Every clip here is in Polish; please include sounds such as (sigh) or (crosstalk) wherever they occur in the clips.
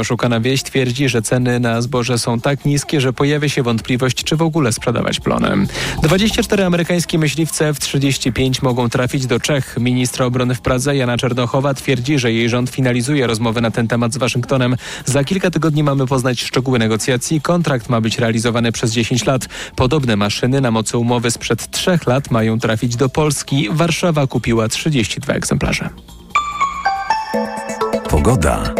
Oszukana wieś twierdzi, że ceny na zboże są tak niskie, że pojawia się wątpliwość, czy w ogóle sprzedawać plony. 24 amerykańskie myśliwce F-35 mogą trafić do Czech. Ministra obrony w Pradze Jana Czernochowa twierdzi, że jej rząd finalizuje rozmowy na ten temat z Waszyngtonem. Za kilka tygodni mamy poznać szczegóły negocjacji. Kontrakt ma być realizowany przez 10 lat. Podobne maszyny na mocy umowy sprzed trzech lat mają trafić do Polski. Warszawa kupiła 32 egzemplarze. Pogoda.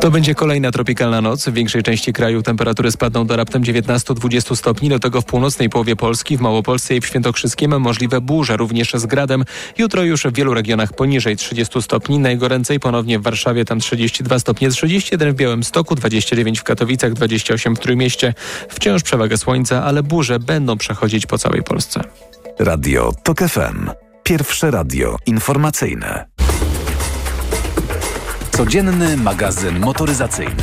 To będzie kolejna tropikalna noc. W większej części kraju temperatury spadną do raptem 19-20 stopni. Do tego w północnej połowie Polski, w Małopolsce i w Świętokrzyskiem możliwe burze, również z gradem. Jutro już w wielu regionach poniżej 30 stopni. Najgoręcej ponownie w Warszawie, tam 32 stopnie, 31 w Białymstoku, 29 w Katowicach, 28 w Trójmieście. Wciąż przewaga słońca, ale burze będą przechodzić po całej Polsce. Radio TOK FM. Pierwsze radio informacyjne. Codzienny magazyn motoryzacyjny.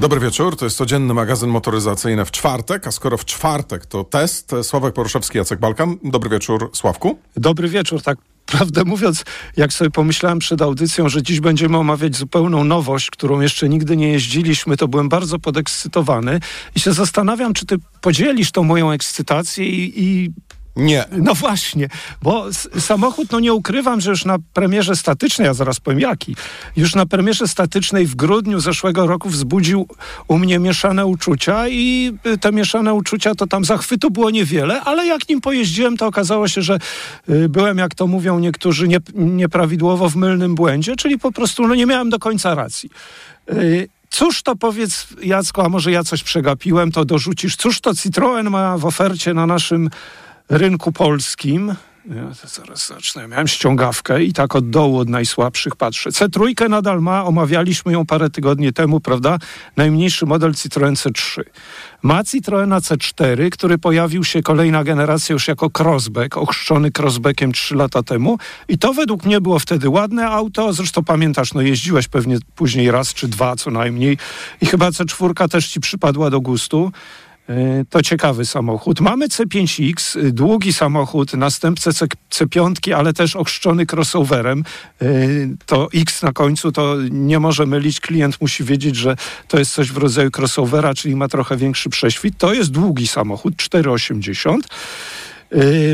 Dobry wieczór, to jest codzienny magazyn motoryzacyjny w czwartek, a skoro w czwartek to test, Sławek Poruszewski, Jacek Balkan. Dobry wieczór, Sławku. Dobry wieczór, tak prawdę mówiąc, jak sobie pomyślałem przed audycją, że dziś będziemy omawiać zupełną nowość, którą jeszcze nigdy nie jeździliśmy, to byłem bardzo podekscytowany i się zastanawiam, czy ty podzielisz tą moją ekscytację i, i nie. No właśnie, bo samochód, no nie ukrywam, że już na premierze statycznej, ja zaraz powiem jaki, już na premierze statycznej w grudniu zeszłego roku wzbudził u mnie mieszane uczucia i y, te mieszane uczucia to tam zachwytu było niewiele, ale jak nim pojeździłem, to okazało się, że y, byłem, jak to mówią niektórzy, nie, nieprawidłowo w mylnym błędzie, czyli po prostu no nie miałem do końca racji. Y, cóż to powiedz, Jacku, a może ja coś przegapiłem, to dorzucisz. Cóż to Citroen ma w ofercie na naszym rynku polskim. Ja zaraz zacznę. Miałem ściągawkę i tak od dołu, od najsłabszych patrzę. C3 nadal ma, omawialiśmy ją parę tygodni temu, prawda? Najmniejszy model Citroen C3. Ma Citroena C4, który pojawił się kolejna generacja już jako crossback, ochrzczony crossbackiem 3 lata temu. I to według mnie było wtedy ładne auto. Zresztą pamiętasz, no jeździłeś pewnie później raz czy dwa co najmniej. I chyba C4 też ci przypadła do gustu. E, to ciekawy samochód. Mamy C5X, e, długi samochód, następcę C5, ale też ochrzczony crossoverem. E, to X na końcu to nie może mylić. Klient musi wiedzieć, że to jest coś w rodzaju crossovera, czyli ma trochę większy prześwit. To jest długi samochód, 4,80.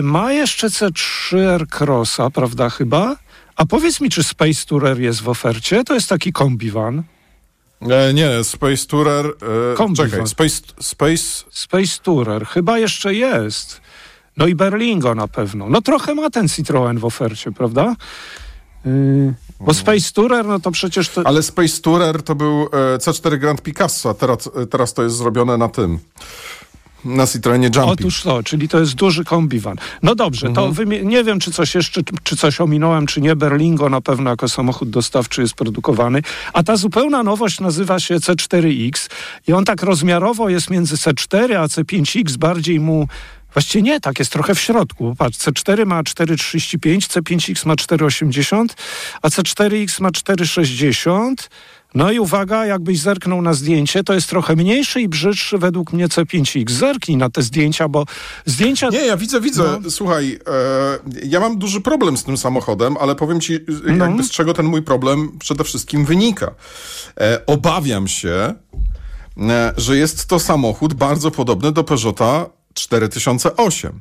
Ma jeszcze C3R Crossa, prawda chyba? A powiedz mi, czy Space Tourer jest w ofercie? To jest taki kombiwan. E, nie, Space Tourer. E, czekaj, Space, Space. Space Tourer, chyba jeszcze jest. No i Berlingo na pewno. No trochę ma ten Citroen w ofercie, prawda? Yy, bo Space Tourer, no to przecież to... Ale Space Tourer to był e, C4 Grand Picasso, a teraz, e, teraz to jest zrobione na tym na Citroenie Jumpy. Otóż to, czyli to jest duży kombiwan. No dobrze, mhm. to nie wiem, czy coś jeszcze, czy coś ominąłem, czy nie. Berlingo na pewno jako samochód dostawczy jest produkowany. A ta zupełna nowość nazywa się C4X i on tak rozmiarowo jest między C4 a C5X, bardziej mu Właściwie nie, tak jest trochę w środku. Patrz, C4 ma 4,35, C5X ma 4,80, a C4X ma 4,60. No i uwaga, jakbyś zerknął na zdjęcie, to jest trochę mniejszy i brzydszy według mnie C5X. Zerknij na te zdjęcia, bo zdjęcia... Nie, ja widzę, widzę. No. Słuchaj, e, ja mam duży problem z tym samochodem, ale powiem ci no. jakby z czego ten mój problem przede wszystkim wynika. E, obawiam się, e, że jest to samochód bardzo podobny do Peugeota 4008.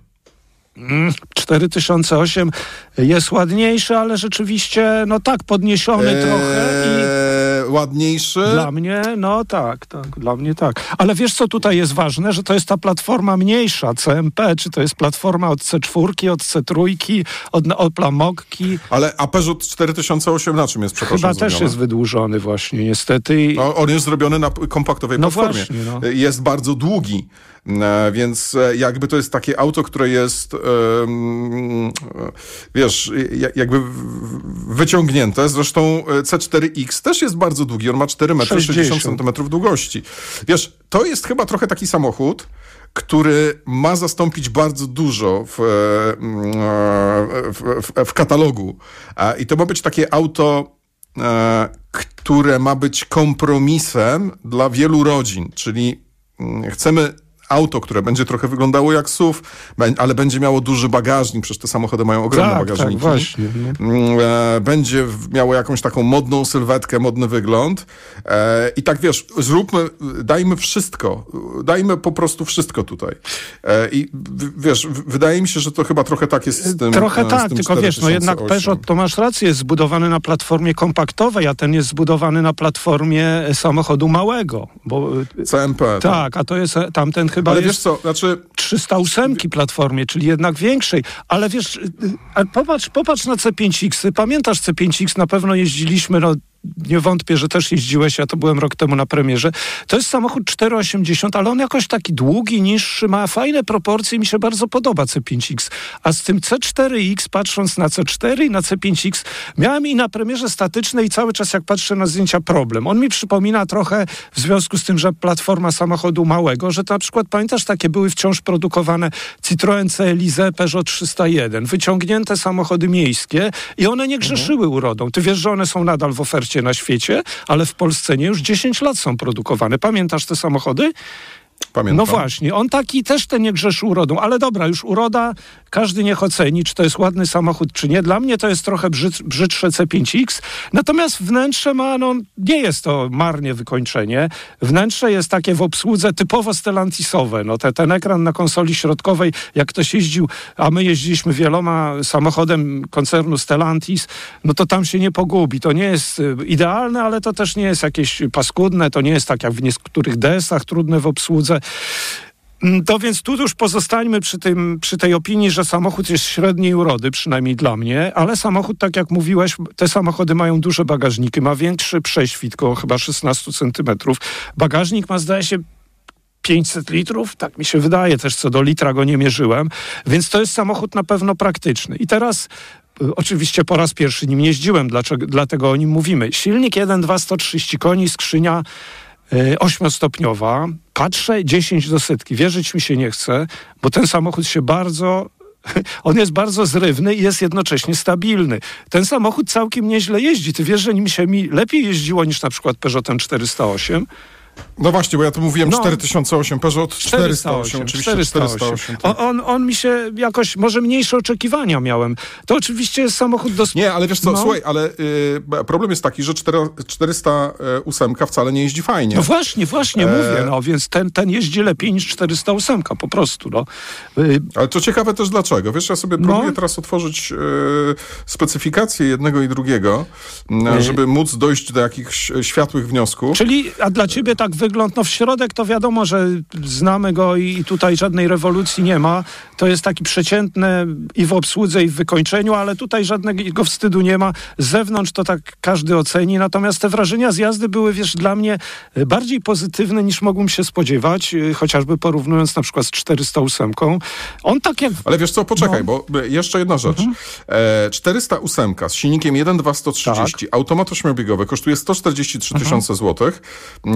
4008 jest ładniejszy, ale rzeczywiście, no tak, podniesiony eee, trochę i... Ładniejszy? Dla mnie, no tak, tak, dla mnie tak. Ale wiesz, co tutaj jest ważne? Że to jest ta platforma mniejsza, CMP, czy to jest platforma od C4, od C3, od Opla Mokki. Ale a Peugeot 4008 na czym jest, przepraszam, Chyba też jest wydłużony właśnie, niestety. No, on jest zrobiony na kompaktowej no platformie. Właśnie, no. Jest bardzo długi. E, więc e, jakby to jest takie auto, które jest, wiesz, jakby wyciągnięte. Zresztą e, C4X też jest bardzo długi. On ma 4 metry 60 cm długości. Wiesz, to jest chyba trochę taki samochód, który ma zastąpić bardzo dużo w, w, w, w katalogu. I to ma być takie auto, które ma być kompromisem dla wielu rodzin, czyli mm, chcemy auto, które będzie trochę wyglądało jak SUV, ale będzie miało duży bagażnik, przecież te samochody mają ogromne tak, bagażniki. Tak, właśnie. No. Mm, e, będzie miało jakąś taką modną sylwetkę, modny wygląd. E, I tak wiesz, zróbmy, dajmy wszystko, dajmy po prostu wszystko tutaj. E, I wiesz, wydaje mi się, że to chyba trochę tak jest z tym. Trochę tak, tym tylko wiesz, no jednak Peugeot, to masz rację, jest zbudowany na platformie kompaktowej, a ten jest zbudowany na platformie samochodu małego. Bo, CMP. Tak, tak, a to jest tamten chyba. Ale jest wiesz co, znaczy. 308 platformie, czyli jednak większej. Ale wiesz, popatrz, popatrz na C5X. Pamiętasz C5X? Na pewno jeździliśmy, no nie wątpię, że też jeździłeś, ja to byłem rok temu na premierze. To jest samochód 480, ale on jakoś taki długi, niższy, ma fajne proporcje mi się bardzo podoba C5X. A z tym C4X, patrząc na C4 i na C5X, miałem i na premierze statycznej i cały czas jak patrzę na zdjęcia problem. On mi przypomina trochę w związku z tym, że platforma samochodu małego, że to na przykład, pamiętasz, takie były wciąż produkowane Citroën C Elise, Peugeot 301, wyciągnięte samochody miejskie i one nie grzeszyły urodą. Ty wiesz, że one są nadal w ofercie na świecie, ale w Polsce nie, już 10 lat są produkowane. Pamiętasz te samochody? Pamiętam. No właśnie, on taki też ten nie grzeszy urodą, ale dobra, już uroda, każdy niech oceni, czy to jest ładny samochód, czy nie. Dla mnie to jest trochę brzyd, brzydsze C5X, natomiast wnętrze ma, no nie jest to marnie wykończenie. Wnętrze jest takie w obsłudze typowo Stellantisowe. No te, ten ekran na konsoli środkowej, jak ktoś jeździł, a my jeździliśmy wieloma samochodem koncernu Stellantis, no to tam się nie pogubi. To nie jest y, idealne, ale to też nie jest jakieś paskudne, to nie jest tak jak w niektórych DS-ach trudne w obsłudze. Mm, to więc tu już pozostańmy przy, tym, przy tej opinii, że samochód jest średniej urody, przynajmniej dla mnie, ale samochód, tak jak mówiłeś, te samochody mają duże bagażniki, ma większy prześwit, koło chyba 16 centymetrów. Bagażnik ma, zdaje się, 500 litrów, tak mi się wydaje, też co do litra go nie mierzyłem, więc to jest samochód na pewno praktyczny. I teraz y, Oczywiście po raz pierwszy nim jeździłem, dlaczego, dlatego o nim mówimy. Silnik 1.2 130 koni, skrzynia ośmiostopniowa. Patrzę 10 do setki. Wierzyć mi się nie chce, bo ten samochód się bardzo (laughs) on jest bardzo zrywny i jest jednocześnie stabilny. Ten samochód całkiem nieźle jeździ. Ty wiesz, że nim się mi lepiej jeździło niż na przykład Peugeotem 408. No właśnie, bo ja tu mówiłem No. 4008, Peugeot 408, oczywiście 408. 408. tak. On, on, on mi się jakoś, może mniejsze oczekiwania miałem. To oczywiście jest samochód do... Nie, ale wiesz co, No. słuchaj, ale y, problem jest taki, że 4, 408 wcale nie jeździ fajnie. No właśnie, właśnie E- mówię, no więc ten, ten jeździ lepiej niż 408 po prostu, no. Y, Ale to ciekawe też dlaczego. Wiesz, ja sobie No. próbuję teraz otworzyć specyfikację jednego i drugiego, m, żeby móc dojść do jakichś światłych wniosków. Czyli, a dla ciebie tak wygląd, no w środek to wiadomo, że znamy go i, tutaj żadnej rewolucji nie ma. To jest taki przeciętny i w obsłudze, i w wykończeniu, ale tutaj żadnego wstydu nie ma. Z zewnątrz to tak każdy oceni, natomiast te wrażenia z jazdy były, wiesz, dla mnie y, bardziej pozytywne niż mogłem się spodziewać, y, chociażby porównując na przykład z 408. On tak jak... Ale wiesz co, poczekaj, No. bo e, jeszcze jedna rzecz. Mhm. E, 408 z silnikiem 1.2 130, Tak. automat ośmiobiegowy, kosztuje 143 Mhm. tysiące złotych. E,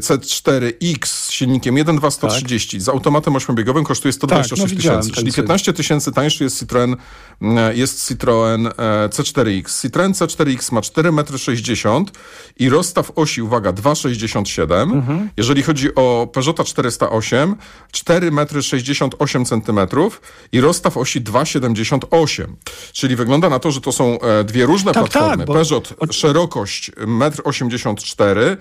C4X z silnikiem 1.2 130 z automatem ośmiobiegowym kosztuje 126 Tak, no tysięcy, czyli C. 15 tysięcy tańszy jest Citroen, e, jest Citroen e, C4X. Citroen C4X ma 4,60 m i rozstaw osi, uwaga, 2,67 Mhm. Jeżeli chodzi o Peugeota 408, 4,68 m i rozstaw osi 2,78 Czyli wygląda na to, że to są e, dwie różne Tak, platformy. tak, bo- Peugeot szerokość 1,84 m,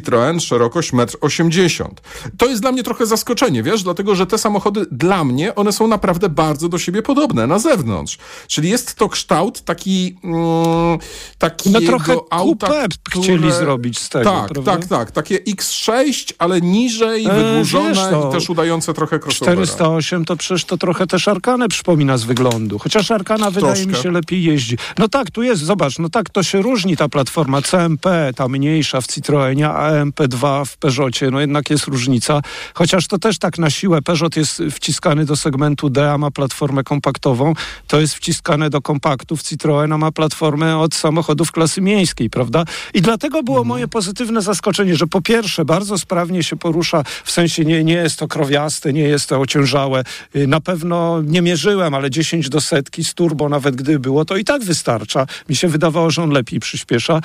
Citroen szerokość 1,80 m. To jest dla mnie trochę zaskoczenie, wiesz, dlatego że te samochody dla mnie, one są naprawdę bardzo do siebie podobne na zewnątrz. Czyli jest to kształt taki mm, takiego No trochę auta, coupé chcieli które- zrobić z tego, Tak, prawda? tak, tak. Takie X6, ale niżej, E, wydłużone wiesz, no, i też udające trochę crossovera. 408 to przecież to trochę też Arkanę przypomina z wyglądu. Chociaż Arkana wydaje mi się lepiej jeździ. No tak, tu jest, zobacz, no tak to się różni ta platforma CMP, ta mniejsza w Citroenie, a MP2 w Peugeotie, no jednak jest różnica. Chociaż to też tak na siłę, Peugeot jest wciskany do segmentu D, a ma platformę kompaktową, to jest wciskane do kompaktów, Citroen a ma platformę od samochodów klasy miejskiej, prawda? I dlatego było Mhm. moje pozytywne zaskoczenie, że po pierwsze bardzo sprawnie się porusza, w sensie nie, nie jest to krowiaste, nie jest to ociężałe. Y, Na pewno nie mierzyłem, ale 10 do setki z turbo, nawet gdy było, to i tak wystarcza. Mi się wydawało, że on lepiej przyspiesza.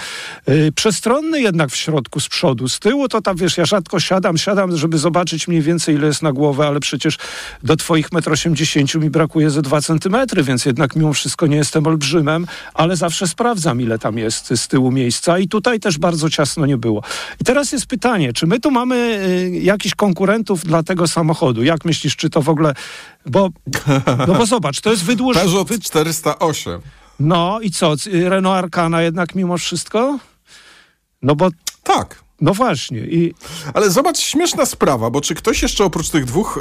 Y, Przestronny jednak w środku z przodu przodu. Z tyłu to tam, wiesz, ja rzadko siadam, siadam, żeby zobaczyć mniej więcej, ile jest na głowę, ale przecież do twoich 1,80 m mi brakuje ze 2 centymetry, więc jednak mimo wszystko nie jestem olbrzymem, ale zawsze sprawdzam, ile tam jest z tyłu miejsca i tutaj też bardzo ciasno nie było. I teraz jest pytanie, czy my tu mamy y, jakichś konkurentów dla tego samochodu? Jak myślisz, czy to w ogóle... Bo, no bo zobacz, to jest wydłużone... Peugeot 408. No i co, Renault Arcana jednak mimo wszystko? No bo... Tak. No właśnie. I... Ale zobacz, śmieszna sprawa, bo czy ktoś jeszcze oprócz tych dwóch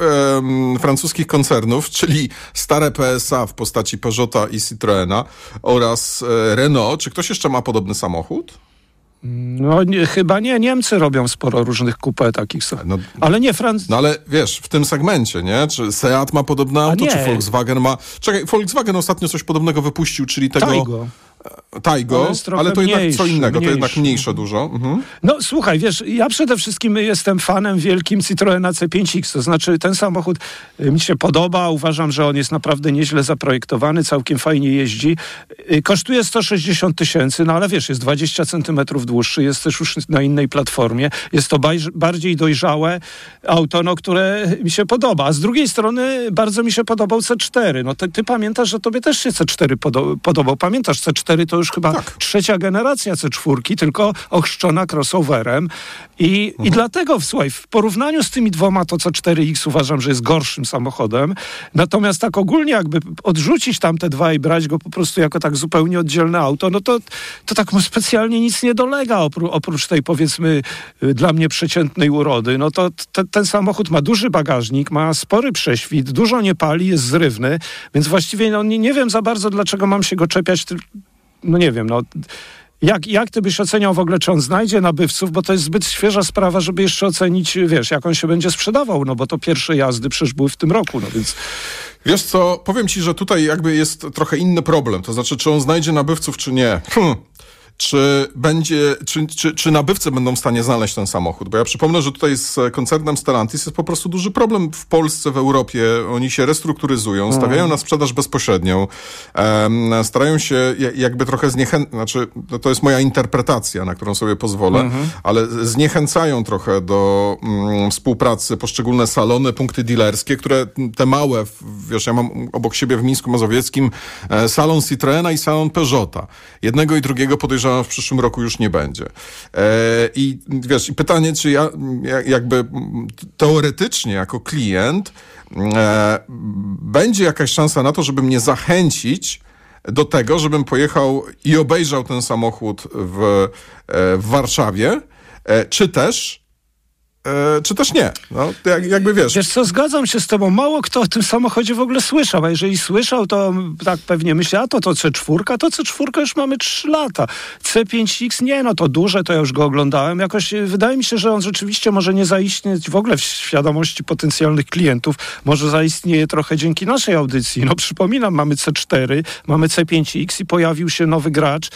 e, francuskich koncernów, czyli stare PSA w postaci Peugeota i Citroena oraz e, Renault, czy ktoś jeszcze ma podobny samochód? No nie, chyba nie. Niemcy robią sporo różnych kupę takich. No, ale nie Franc... No ale wiesz, w tym segmencie, nie? Czy Seat ma podobne auto, czy Volkswagen ma... Czekaj, Volkswagen ostatnio coś podobnego wypuścił, czyli tego... Taigo. Taigo, ale to jednak co innego, mniejszy. to jednak mniejsze dużo. Mhm. No słuchaj, wiesz, ja przede wszystkim jestem fanem wielkim Citroena C5X, to znaczy ten samochód y, mi się podoba, uważam, że on jest naprawdę nieźle zaprojektowany, całkiem fajnie jeździ. Y, kosztuje 160 tysięcy, no ale wiesz, jest 20 centymetrów dłuższy, jest też już na innej platformie, jest to bardziej dojrzałe auto, no, które mi się podoba. A z drugiej strony bardzo mi się podobał C4. No ty, ty pamiętasz, że tobie też się C4 podo podobał. Pamiętasz C4 to już chyba tak. trzecia generacja C4, tylko ochrzczona crossoverem. I, mhm. i dlatego, słuchaj, w porównaniu z tymi dwoma to C4X uważam, że jest gorszym samochodem. Natomiast tak ogólnie jakby odrzucić tamte dwa i brać go po prostu jako tak zupełnie oddzielne auto, no to, to tak mu specjalnie nic nie dolega opró oprócz tej powiedzmy y, dla mnie przeciętnej urody. No to te, ten samochód ma duży bagażnik, ma spory prześwit, dużo nie pali, jest zrywny, więc właściwie no, nie, nie wiem za bardzo, dlaczego mam się go czepiać no nie wiem, no jak, jak ty byś oceniał w ogóle, czy on znajdzie nabywców, bo to jest zbyt świeża sprawa, żeby jeszcze ocenić, wiesz, jak on się będzie sprzedawał, no bo to pierwsze jazdy przecież były w tym roku, no więc... Wiesz co, powiem ci, że tutaj jakby jest trochę inny problem, to znaczy, czy on znajdzie nabywców, czy nie. Hm czy będzie, czy, czy, czy nabywcy będą w stanie znaleźć ten samochód? Bo ja przypomnę, że tutaj z koncernem Stellantis jest po prostu duży problem w Polsce, w Europie. Oni się restrukturyzują, mhm. stawiają na sprzedaż bezpośrednią, um, starają się jakby trochę zniechęcać, znaczy no to jest moja interpretacja, na którą sobie pozwolę, mhm. ale zniechęcają trochę do um, współpracy poszczególne salony, punkty dealerskie, które te małe, wiesz, ja mam obok siebie w Mińsku Mazowieckim e, salon Citroena i salon Peugeota. Jednego i drugiego podejrzewam że w przyszłym roku już nie będzie. E, I wiesz, i pytanie, czy ja jakby teoretycznie jako klient e, będzie jakaś szansa na to, żeby mnie zachęcić do tego, żebym pojechał i obejrzał ten samochód w, e, w Warszawie, czy też E, czy też nie. No, jak, jakby wiesz. Wiesz co, zgadzam się z tobą. Mało kto o tym samochodzie w ogóle słyszał, a jeżeli słyszał, to tak pewnie myśli, a to to C4, to C4 już mamy 3 lata. C5X nie, no to duże, to ja już go oglądałem. Jakoś e, wydaje mi się, że on rzeczywiście może nie zaistnieć w ogóle w świadomości potencjalnych klientów. Może zaistnieje trochę dzięki naszej audycji. No przypominam, mamy C4, mamy C5X i pojawił się nowy gracz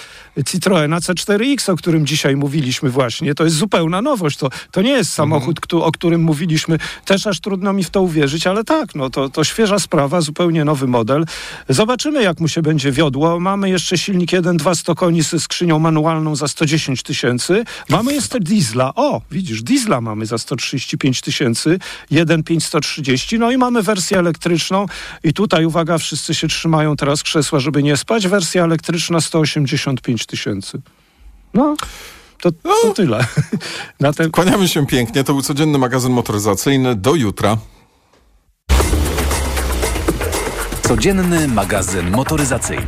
Citroena C4X, o którym dzisiaj mówiliśmy właśnie. To jest zupełna nowość. To, to nie jest samochód samochód, o którym mówiliśmy, też aż trudno mi w to uwierzyć, ale tak, no to, to świeża sprawa, zupełnie nowy model. Zobaczymy, jak mu się będzie wiodło. Mamy jeszcze silnik 1.2 100 koni ze skrzynią manualną za 110 tysięcy. Mamy jeszcze diesla. O, widzisz, diesla mamy za 135 tysięcy, 1.5 130. No i mamy wersję elektryczną i tutaj, uwaga, wszyscy się trzymają teraz krzesła, żeby nie spać. Wersja elektryczna 185 tysięcy. No, to, to no. tyle. (laughs) Na ten... Kłaniamy się pięknie. To był codzienny magazyn motoryzacyjny. Do jutra. Codzienny magazyn motoryzacyjny.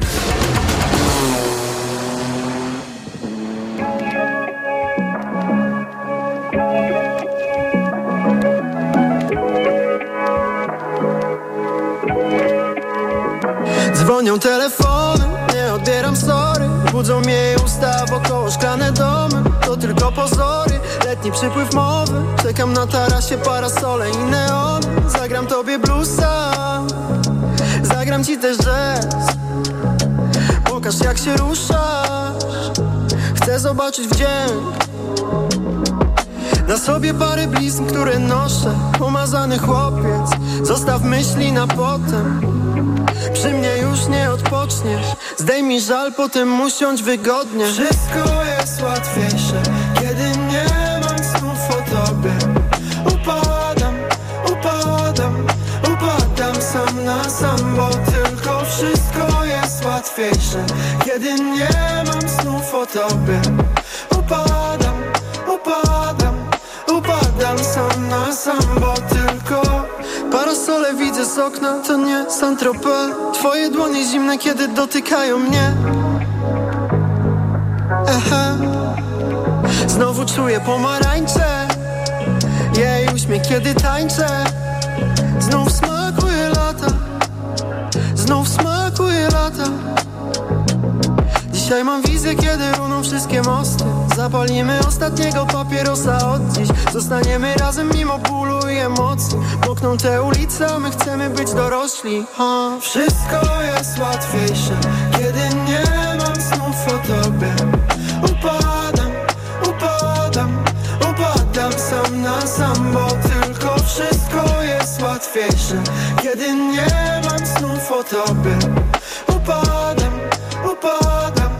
Dzwonią telefony, nie odbieram sorry Budzą mnie usta wokoło szklane domy. To tylko pozory, letni przypływ mowy. Czekam na tarasie, parasole i neony. Zagram tobie bluesa. Zagram ci też jazz. Pokaż jak się ruszasz. Chcę zobaczyć wdzięk. Na sobie parę blizn, które noszę. Pomazany chłopiec Zostaw myśli na potem. Przy mnie już nie Zdejmij żal, potem usiądź wygodnie. Wszystko jest łatwiejsze, kiedy nie mam snów o tobie. Upadam, upadam, upadam sam na sam Bo tylko wszystko jest łatwiejsze, kiedy nie mam snów o tobie. Upadam. Parasole widzę z okna, to nie Saint-Tropez. Twoje dłonie zimne, kiedy dotykają mnie. Ehe. Znowu czuję pomarańcze. Jej uśmiech, kiedy tańczę. Znów smakuje lata. Znów smakuje lata. Dzisiaj mam wizję, kiedy runą wszystkie mosty Zapalimy ostatniego papierosa od dziś. Zostaniemy razem mimo bólu i emocji. Mokną te ulice, a my chcemy być dorośli. Ha. Wszystko jest łatwiejsze Kiedy nie mam snów o tobie. Upadam, upadam, upadam sam na sam Bo tylko wszystko jest łatwiejsze Kiedy nie mam snów o tobie. Upadam, upadam,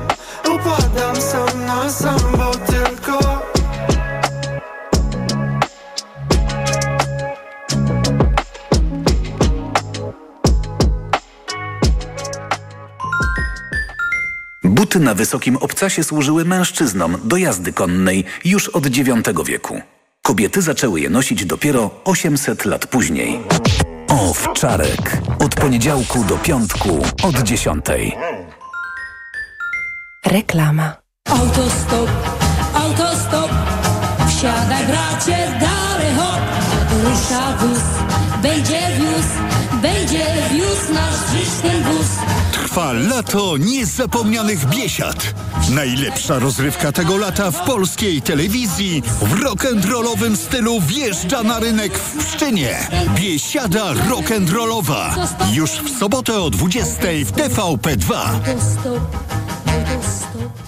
upadam sam na sam Bo Na wysokim obcasie służyły mężczyznom do jazdy konnej już od IX wieku. Kobiety zaczęły je nosić dopiero 800 lat później. Owczarek. Od poniedziałku do piątku od 10. Reklama. Autostop, autostop, wsiadaj bracie, dalej hop, rusza wóz, będzie wiózł, Trwa lato niezapomnianych biesiad. Najlepsza rozrywka tego lata w polskiej telewizji w rock'n'rollowym stylu wjeżdża na rynek w Pszczynie. Biesiada rock'n'rollowa. Już w sobotę o 20 w TVP2. Autostop, autostop.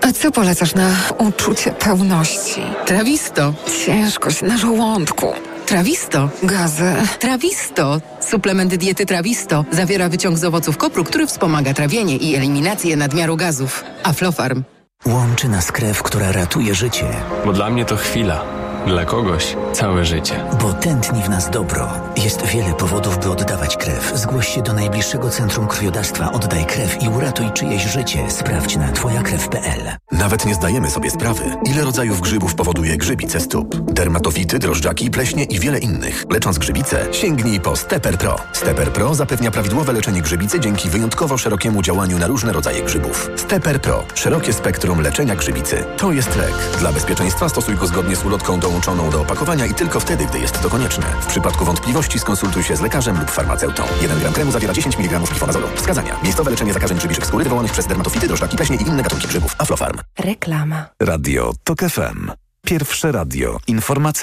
A co polecasz na uczucie pełności? Trawisto. Ciężkość na żołądku. Trawisto. Gazy. Trawisto. Suplement diety Trawisto zawiera wyciąg z owoców kopru, który wspomaga trawienie i eliminację nadmiaru gazów. Aflofarm. Łączy nas krew, która ratuje życie, Bo dla mnie to chwila, dla kogoś całe życie. bo tętni w nas dobro. Jest wiele powodów, by oddawać krew. Zgłoś się do najbliższego centrum krwiodawstwa, oddaj krew i uratuj czyjeś życie. Sprawdź na twojakrew.pl. Nawet nie zdajemy sobie sprawy, ile rodzajów grzybów powoduje grzybice stóp. Dermatofity, drożdżaki, pleśnie i wiele innych. Lecząc grzybice, sięgnij po Stepper Pro. Stepper Pro zapewnia prawidłowe leczenie grzybicy dzięki wyjątkowo szerokiemu działaniu na różne rodzaje grzybów. Stepper Pro. Szerokie spektrum leczenia grzybicy. To jest lek. Dla bezpieczeństwa stosuj go zgodnie z ulotką dołączoną do opakowania i tylko wtedy, gdy jest to konieczne. W przypadku wątpliwości skonsultuj się z lekarzem lub farmaceutą. 1 gram kremu zawiera 10 mg glifonazolu. Wskazania. Miejscowe leczenie zakażeń grzybiczych skóry wywołanych przez dermatofity, drożdżaki, pleśnie i inne gatunki grzybów. Aflofarm. Reklama. Radio TOK FM. Pierwsze radio informacyjne.